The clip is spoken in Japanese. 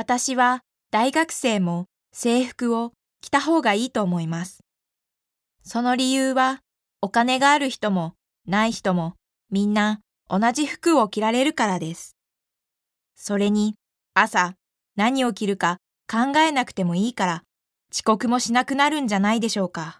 私は大学生も制服を着た方がいいと思います。その理由は、お金がある人もない人もみんな同じ服を着られるからです。それに、朝何を着るか考えなくてもいいから遅刻もしなくなるんじゃないでしょうか。